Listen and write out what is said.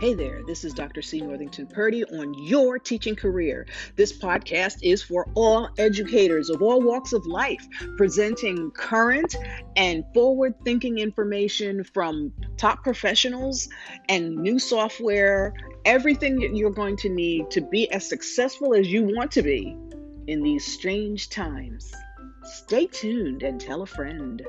Hey there, this is Dr. C. Northington Purdy on Your Teaching Career. This podcast is for all educators of all walks of life, presenting current and forward thinking information from top professionals and new software, everything that you're going to need to be as successful as you want to be in these strange times. Stay tuned and tell a friend.